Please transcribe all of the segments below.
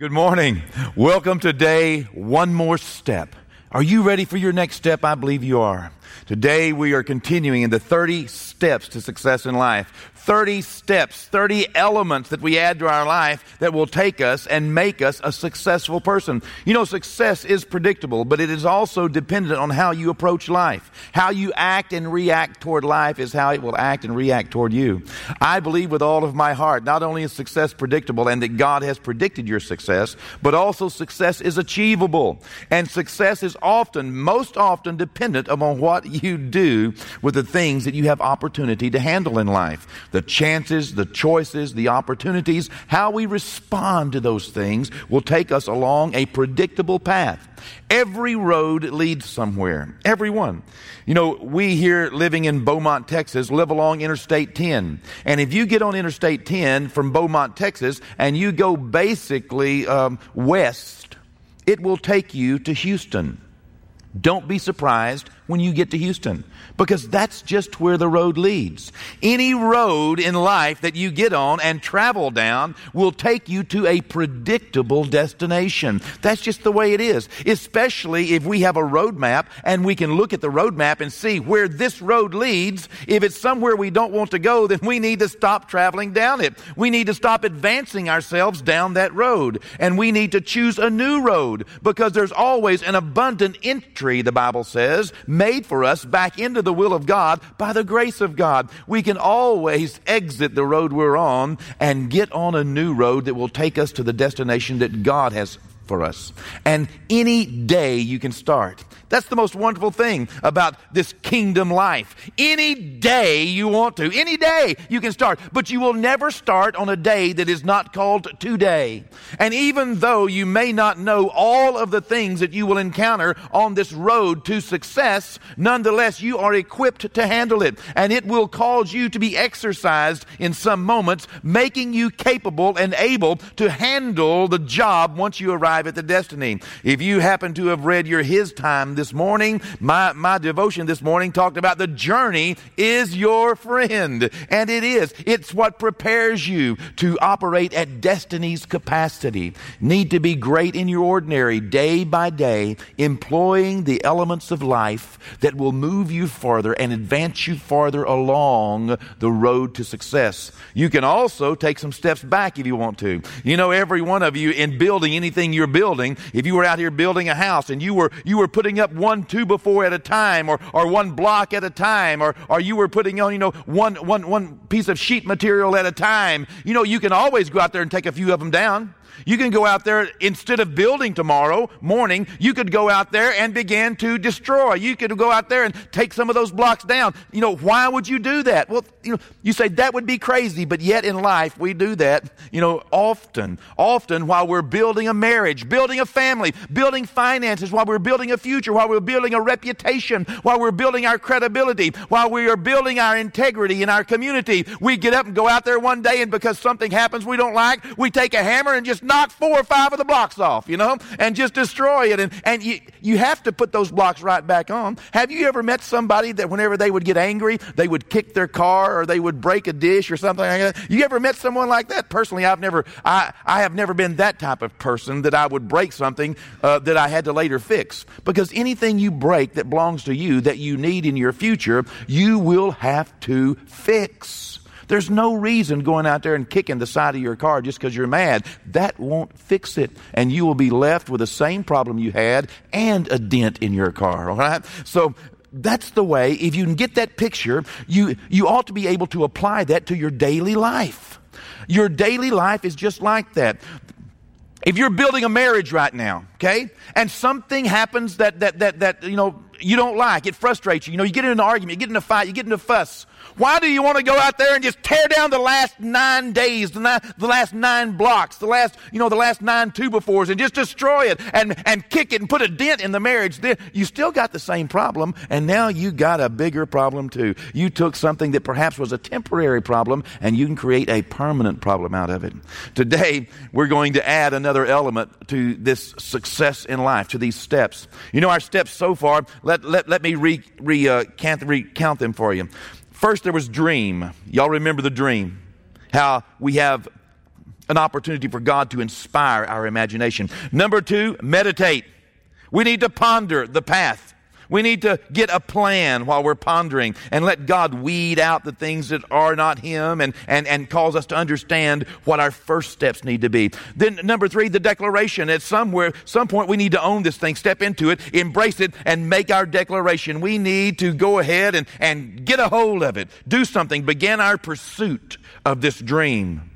Good morning. Welcome to day one more step. Are you ready for your next step? I believe you are. Today we are continuing in the 30 steps to success in life. 30 steps, 30 elements that we add to our life that will take us and make us a successful person. You know, success is predictable, but it is also dependent on how you approach life. How you act and react toward life is how it will act and react toward you. I believe with all of my heart, not only is success predictable and that God has predicted your success, but also success is achievable. And success is often, most often dependent upon what you do with the things that you have opportunity to handle in life the chances, the choices, the opportunities, how we respond to those things will take us along a predictable path. Every road leads somewhere. Everyone. You know, we here living in Beaumont, Texas, live along Interstate 10. And if you get on Interstate 10 from Beaumont, Texas, and you go basically um, west, it will take you to Houston. Don't be surprised when you get to Houston because that's just where the road leads. Any road in life that you get on and travel down will take you to a predictable destination. That's just the way it is, especially if we have a road map and we can look at the road map and see where this road leads. If it's somewhere we don't want to go, then we need to stop traveling down it. We need to stop advancing ourselves down that road and we need to choose a new road because there's always an abundant entry, the Bible says, made for us back into the will of God by the grace of God. We can always exit the road we're on and get on a new road that will take us to the destination that God has for us. And any day you can start. That's the most wonderful thing about this kingdom life. Any day you want to, any day you can start, but you will never start on a day that is not called today. And even though you may not know all of the things that you will encounter on this road to success, nonetheless you are equipped to handle it. And it will cause you to be exercised in some moments, making you capable and able to handle the job once you arrive at the destiny. If you happen to have read your His Time this morning, my, my devotion this morning talked about the journey is your friend. And it is. It's what prepares you to operate at destiny's capacity. Need to be great in your ordinary day by day, employing the elements of life that will move you farther and advance you farther along the road to success. You can also take some steps back if you want to. You know, every one of you in building anything you're building, if you were out here building a house and you were, you were putting up one two by four at a time or, or one block at a time or, or you were putting on, you know, one, one, one piece of sheet material at a time, you know, you can always go out there and take a few of them down. You can go out there, instead of building tomorrow morning, you could go out there and begin to destroy. You could go out there and take some of those blocks down. You know, why would you do that? Well, you know, you say that would be crazy, but yet in life we do that, you know, often. Often while we're building a marriage, building a family, building finances, while we're building a future, while we're building a reputation, while we're building our credibility, while we are building our integrity in our community, we get up and go out there one day and because something happens we don't like, we take a hammer and just knock four or five of the blocks off, you know, and just destroy it. And, and you, you have to put those blocks right back on. Have you ever met somebody that whenever they would get angry, they would kick their car or they would break a dish or something like that? You ever met someone like that? Personally, I've never, I, I have never been that type of person that I would break something uh, that I had to later fix. Because anything you break that belongs to you that you need in your future, you will have to fix. There's no reason going out there and kicking the side of your car just because you're mad. That won't fix it. And you will be left with the same problem you had and a dent in your car. All right? So that's the way, if you can get that picture, you, you ought to be able to apply that to your daily life. Your daily life is just like that. If you're building a marriage right now, okay, and something happens that, that, that, that, you know, you don't like, it frustrates you, you know, you get in an argument, you get in a fight, you get in a fuss, why do you want to go out there and just tear down the last nine days, the, nine, the last nine blocks, the last, you know, the last nine two by fours and just destroy it and, and kick it and put a dent in the marriage? Then You still got the same problem and now you got a bigger problem too. You took something that perhaps was a temporary problem and you can create a permanent problem out of it. Today, we're going to add another element to this success in life, to these steps. You know, our steps so far, let, let, let me re, re, uh, count, recount them for you. First, there was dream. Y'all remember the dream? How we have an opportunity for God to inspire our imagination. Number two, meditate. We need to ponder the path. We need to get a plan while we're pondering and let God weed out the things that are not Him and, and, and cause us to understand what our first steps need to be. Then number three, the declaration. At somewhere, some point we need to own this thing, step into it, embrace it, and make our declaration. We need to go ahead and, and get a hold of it. Do something. Begin our pursuit of this dream.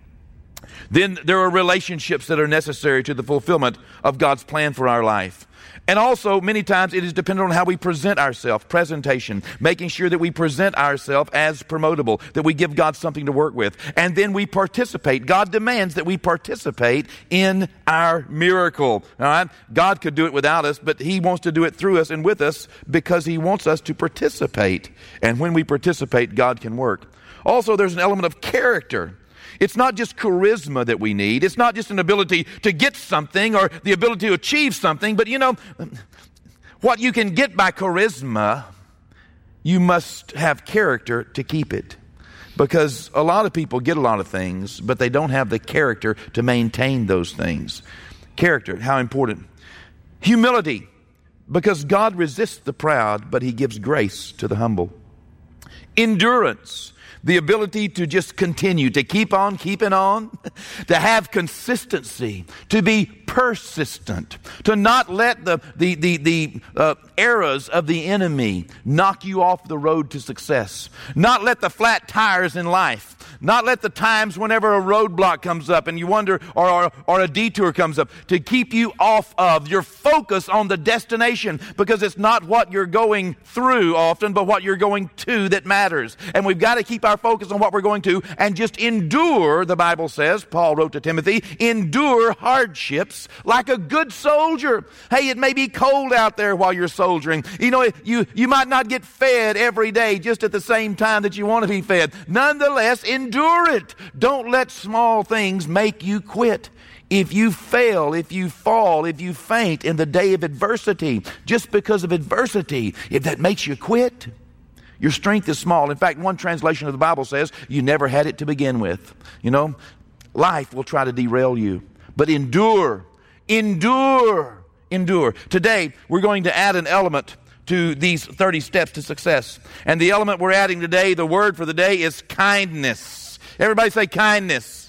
Then there are relationships that are necessary to the fulfillment of God's plan for our life. And also, many times it is dependent on how we present ourselves, presentation, making sure that we present ourselves as promotable, that we give God something to work with. And then we participate. God demands that we participate in our miracle. All right? God could do it without us, but He wants to do it through us and with us because He wants us to participate. And when we participate, God can work. Also, there's an element of character. It's not just charisma that we need. It's not just an ability to get something or the ability to achieve something, but you know, what you can get by charisma, you must have character to keep it. Because a lot of people get a lot of things, but they don't have the character to maintain those things. Character, how important. Humility, because God resists the proud, but He gives grace to the humble. Endurance, the ability to just continue, to keep on keeping on, to have consistency, to be persistent, to not let the, the, the, the uh, of the enemy knock you off the road to success, not let the flat tires in life not let the times whenever a roadblock comes up and you wonder, or, or, or, a detour comes up, to keep you off of your focus on the destination because it's not what you're going through often, but what you're going to that matters. And we've got to keep our focus on what we're going to and just endure, the Bible says, Paul wrote to Timothy, endure hardships like a good soldier. Hey, it may be cold out there while you're soldiering. You know, you, you might not get fed every day just at the same time that you want to be fed. Nonetheless, endure endure it. Don't let small things make you quit. If you fail, if you fall, if you faint in the day of adversity, just because of adversity, if that makes you quit, your strength is small. In fact, one translation of the Bible says you never had it to begin with. You know, life will try to derail you, but endure, endure, endure. Today, we're going to add an element to these 30 steps to success. And the element we're adding today, the word for the day is kindness. Everybody say kindness.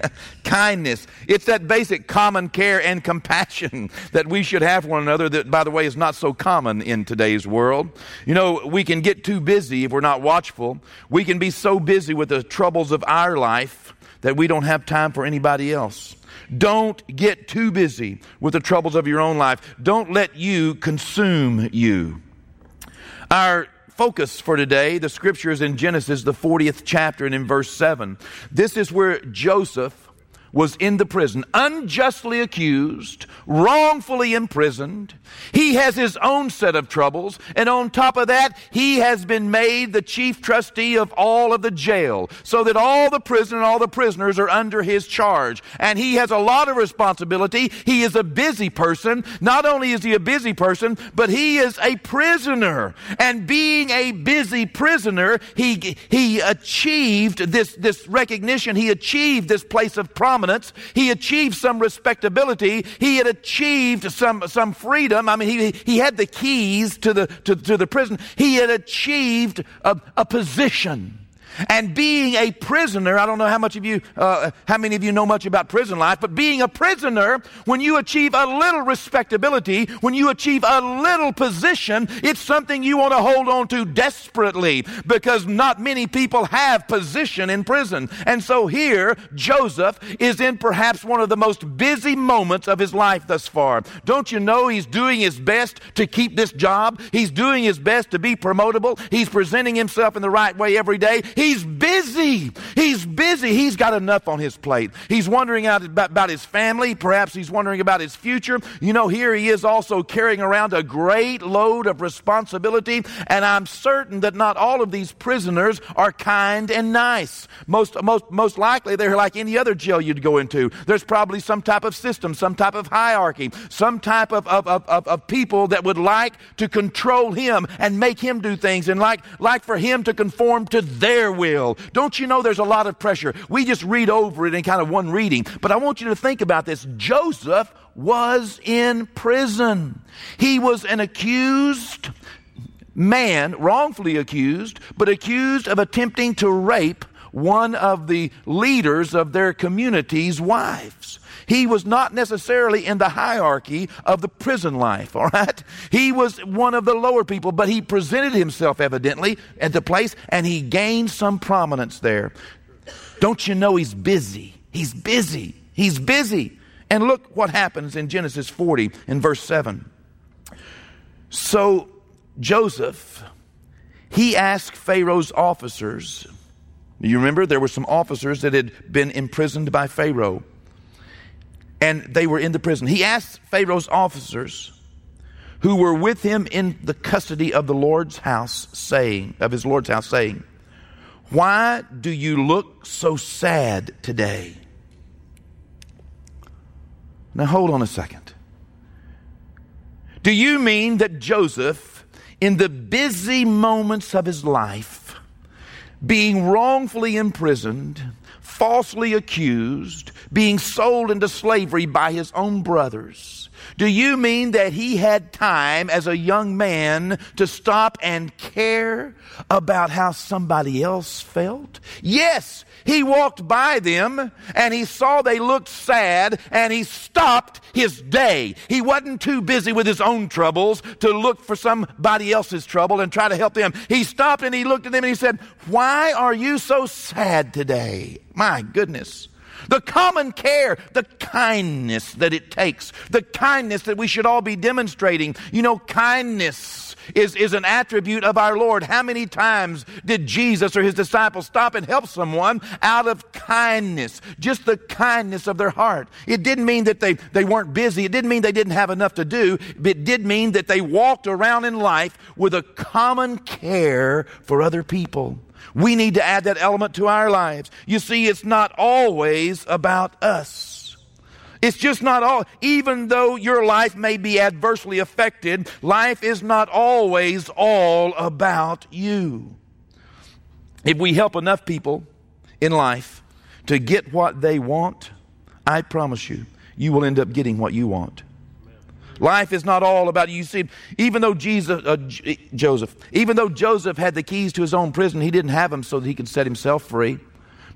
kindness. It's that basic common care and compassion that we should have one another that, by the way, is not so common in today's world. You know, we can get too busy if we're not watchful. We can be so busy with the troubles of our life that we don't have time for anybody else. Don't get too busy with the troubles of your own life. Don't let you consume you. Our focus for today, the scripture is in Genesis, the 40th chapter, and in verse 7. This is where Joseph was in the prison, unjustly accused, wrongfully imprisoned. He has his own set of troubles, and on top of that, he has been made the chief trustee of all of the jail, so that all the prison and all the prisoners are under his charge. And he has a lot of responsibility. He is a busy person. Not only is he a busy person, but he is a prisoner. And being a busy prisoner, he, he achieved this, this recognition. He achieved this place of prominence prominence. He achieved some respectability. He had achieved some, some freedom. I mean, he, he had the keys to the, to, to the prison. He had achieved a, a position. And being a prisoner, I don't know how much of you, uh, how many of you know much about prison life, but being a prisoner, when you achieve a little respectability, when you achieve a little position, it's something you want to hold on to desperately because not many people have position in prison. And so here, Joseph is in perhaps one of the most busy moments of his life thus far. Don't you know he's doing his best to keep this job? He's doing his best to be promotable. He's presenting himself in the right way every day. He He's busy. He's busy. He's got enough on his plate. He's wondering about, about his family. Perhaps he's wondering about his future. You know, here he is also carrying around a great load of responsibility. And I'm certain that not all of these prisoners are kind and nice. Most, most, most likely they're like any other jail you'd go into. There's probably some type of system, some type of hierarchy, some type of, of, of, of, of people that would like to control him and make him do things and like, like for him to conform to their will. Don't you know there's a lot of pressure? We just read over it in kind of one reading. But I want you to think about this. Joseph was in prison. He was an accused man, wrongfully accused, but accused of attempting to rape one of the leaders of their community's wives. He was not necessarily in the hierarchy of the prison life, all right? He was one of the lower people, but he presented himself evidently at the place and he gained some prominence there. Don't you know he's busy? He's busy. He's busy. And look what happens in Genesis 40 in verse 7. So Joseph, he asked Pharaoh's officers, you remember there were some officers that had been imprisoned by Pharaoh and they were in the prison. He asked Pharaoh's officers who were with him in the custody of the Lord's house, saying, of his Lord's house, saying, Why do you look so sad today? Now hold on a second. Do you mean that Joseph, in the busy moments of his life, being wrongfully imprisoned, falsely accused, being sold into slavery by his own brothers. Do you mean that he had time as a young man to stop and care about how somebody else felt? Yes, he walked by them and he saw they looked sad and he stopped his day. He wasn't too busy with his own troubles to look for somebody else's trouble and try to help them. He stopped and he looked at them and he said, Why are you so sad today? My goodness. The common care, the kindness that it takes, the kindness that we should all be demonstrating. You know, kindness is, is an attribute of our Lord. How many times did Jesus or his disciples stop and help someone out of kindness? Just the kindness of their heart. It didn't mean that they, they weren't busy. It didn't mean they didn't have enough to do. It did mean that they walked around in life with a common care for other people. We need to add that element to our lives. You see, it's not always about us. It's just not all, even though your life may be adversely affected, life is not always all about you. If we help enough people in life to get what they want, I promise you, you will end up getting what you want. Life is not all about you. See, even though Jesus, uh, Joseph, even though Joseph had the keys to his own prison, he didn't have them so that he could set himself free.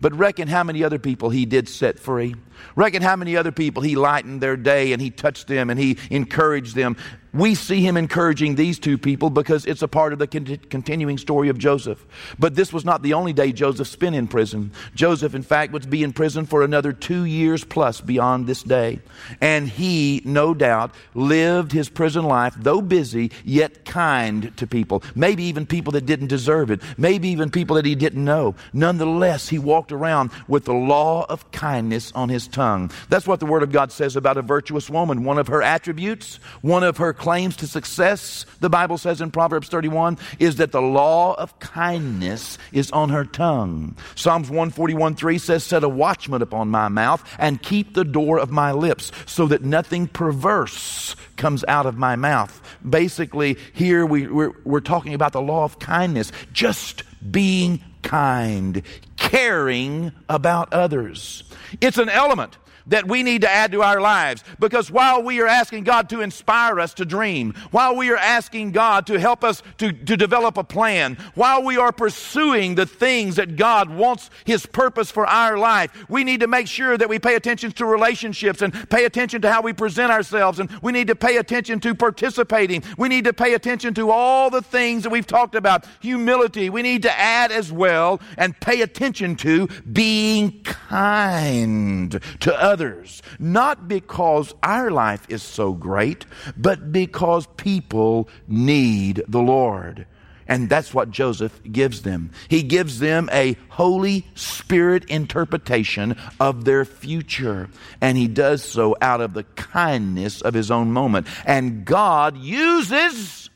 But reckon how many other people he did set free. Reckon how many other people he lightened their day and he touched them and he encouraged them. We see him encouraging these two people because it's a part of the continuing story of Joseph. But this was not the only day Joseph spent in prison. Joseph, in fact, would be in prison for another two years plus beyond this day. And he, no doubt, lived his prison life, though busy, yet kind to people. Maybe even people that didn't deserve it. Maybe even people that he didn't know. Nonetheless, he walked around with the law of kindness on his tongue. That's what the Word of God says about a virtuous woman. One of her attributes, one of her claims to success, the Bible says in Proverbs 31, is that the law of kindness is on her tongue. Psalms 141 3 says, Set a watchman upon my mouth and keep the door of my lips so that nothing perverse comes out of my mouth. Basically, here we, we're, we're talking about the law of kindness, just being kind, caring about others. It's an element that we need to add to our lives. Because while we are asking God to inspire us to dream, while we are asking God to help us to, to develop a plan, while we are pursuing the things that God wants His purpose for our life, we need to make sure that we pay attention to relationships and pay attention to how we present ourselves. And we need to pay attention to participating. We need to pay attention to all the things that we've talked about. Humility. We need to add as well and pay attention to being kind to others others, not because our life is so great, but because people need the Lord. And that's what Joseph gives them. He gives them a Holy Spirit interpretation of their future. And he does so out of the kindness of his own moment. And God uses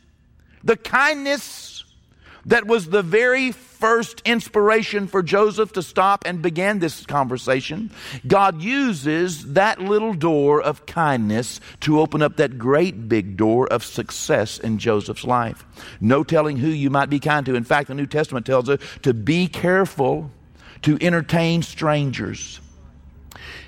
the kindness that was the very first inspiration for Joseph to stop and begin this conversation, God uses that little door of kindness to open up that great big door of success in Joseph's life. No telling who you might be kind to. In fact, the New Testament tells us to be careful to entertain strangers.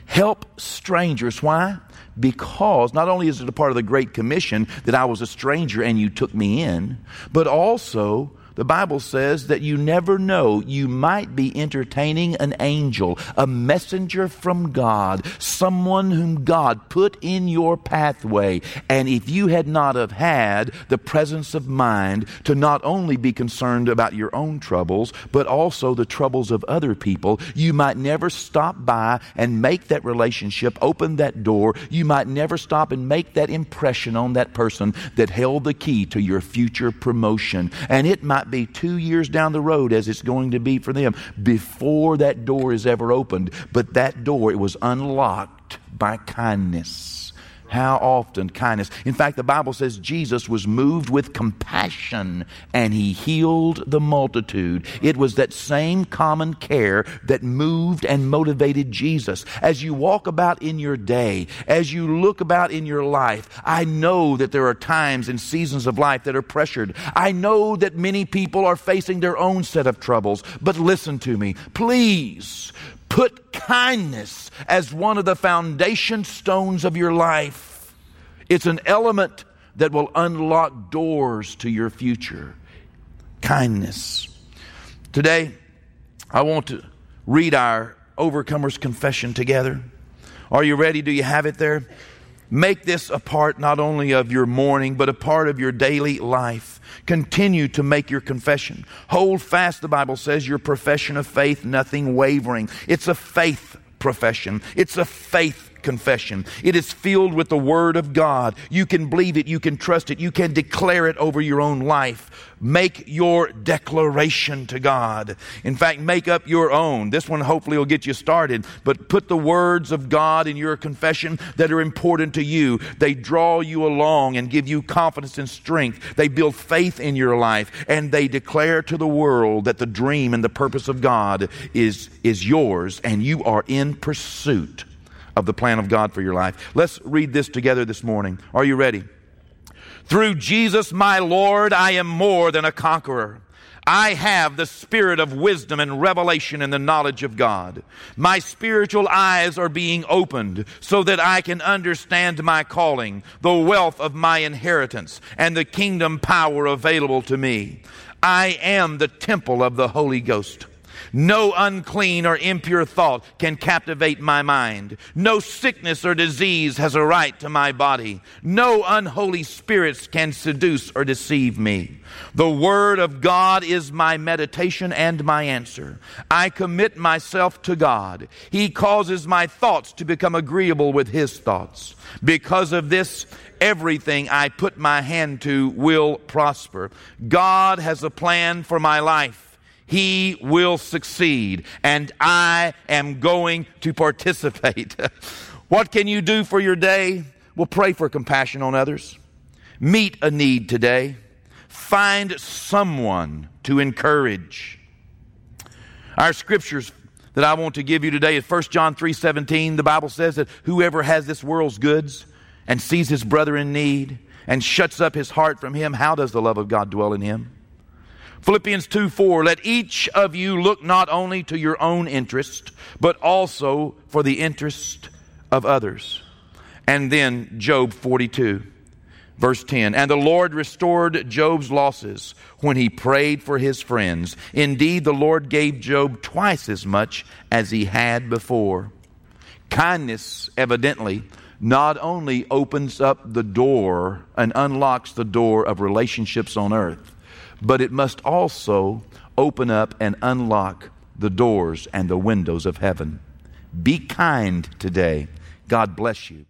Help strangers. Why? Because not only is it a part of the Great Commission that I was a stranger and you took me in, but also the Bible says that you never know. You might be entertaining an angel, a messenger from God, someone whom God put in your pathway. And if you had not have had the presence of mind to not only be concerned about your own troubles, but also the troubles of other people, you might never stop by and make that relationship, open that door. You might never stop and make that impression on that person that held the key to your future promotion. And it might be two years down the road as it's going to be for them before that door is ever opened. But that door, it was unlocked by kindness. How often kindness. In fact, the Bible says Jesus was moved with compassion and he healed the multitude. It was that same common care that moved and motivated Jesus. As you walk about in your day, as you look about in your life, I know that there are times and seasons of life that are pressured. I know that many people are facing their own set of troubles. But listen to me. Please Put kindness as one of the foundation stones of your life. It's an element that will unlock doors to your future. Kindness. Today, I want to read our Overcomer's Confession together. Are you ready? Do you have it there? Make this a part not only of your morning, but a part of your daily life. Continue to make your confession. Hold fast, the Bible says, your profession of faith, nothing wavering. It's a faith profession. It's a faith confession. It is filled with the Word of God. You can believe it, you can trust it, you can declare it over your own life. Make your declaration to God. In fact, make up your own. This one hopefully will get you started, but put the words of God in your confession that are important to you. They draw you along and give you confidence and strength. They build faith in your life and they declare to the world that the dream and the purpose of God is, is yours and you are in pursuit of the plan of God for your life. Let's read this together this morning. Are you ready? Through Jesus my Lord, I am more than a conqueror. I have the spirit of wisdom and revelation in the knowledge of God. My spiritual eyes are being opened so that I can understand my calling, the wealth of my inheritance, and the kingdom power available to me. I am the temple of the Holy Ghost. No unclean or impure thought can captivate my mind. No sickness or disease has a right to my body. No unholy spirits can seduce or deceive me. The Word of God is my meditation and my answer. I commit myself to God. He causes my thoughts to become agreeable with His thoughts. Because of this, everything I put my hand to will prosper. God has a plan for my life he will succeed, and I am going to participate. what can you do for your day? Well, pray for compassion on others. Meet a need today. Find someone to encourage. Our scriptures that I want to give you today is 1 John 3:17. The Bible says that whoever has this world's goods and sees his brother in need and shuts up his heart from him, how does the love of God dwell in him? Philippians 2 4, let each of you look not only to your own interest, but also for the interest of others. And then Job 42, verse 10. And the Lord restored Job's losses when he prayed for his friends. Indeed, the Lord gave Job twice as much as he had before. Kindness, evidently, not only opens up the door and unlocks the door of relationships on earth but it must also open up and unlock the doors and the windows of heaven. Be kind today. God bless you.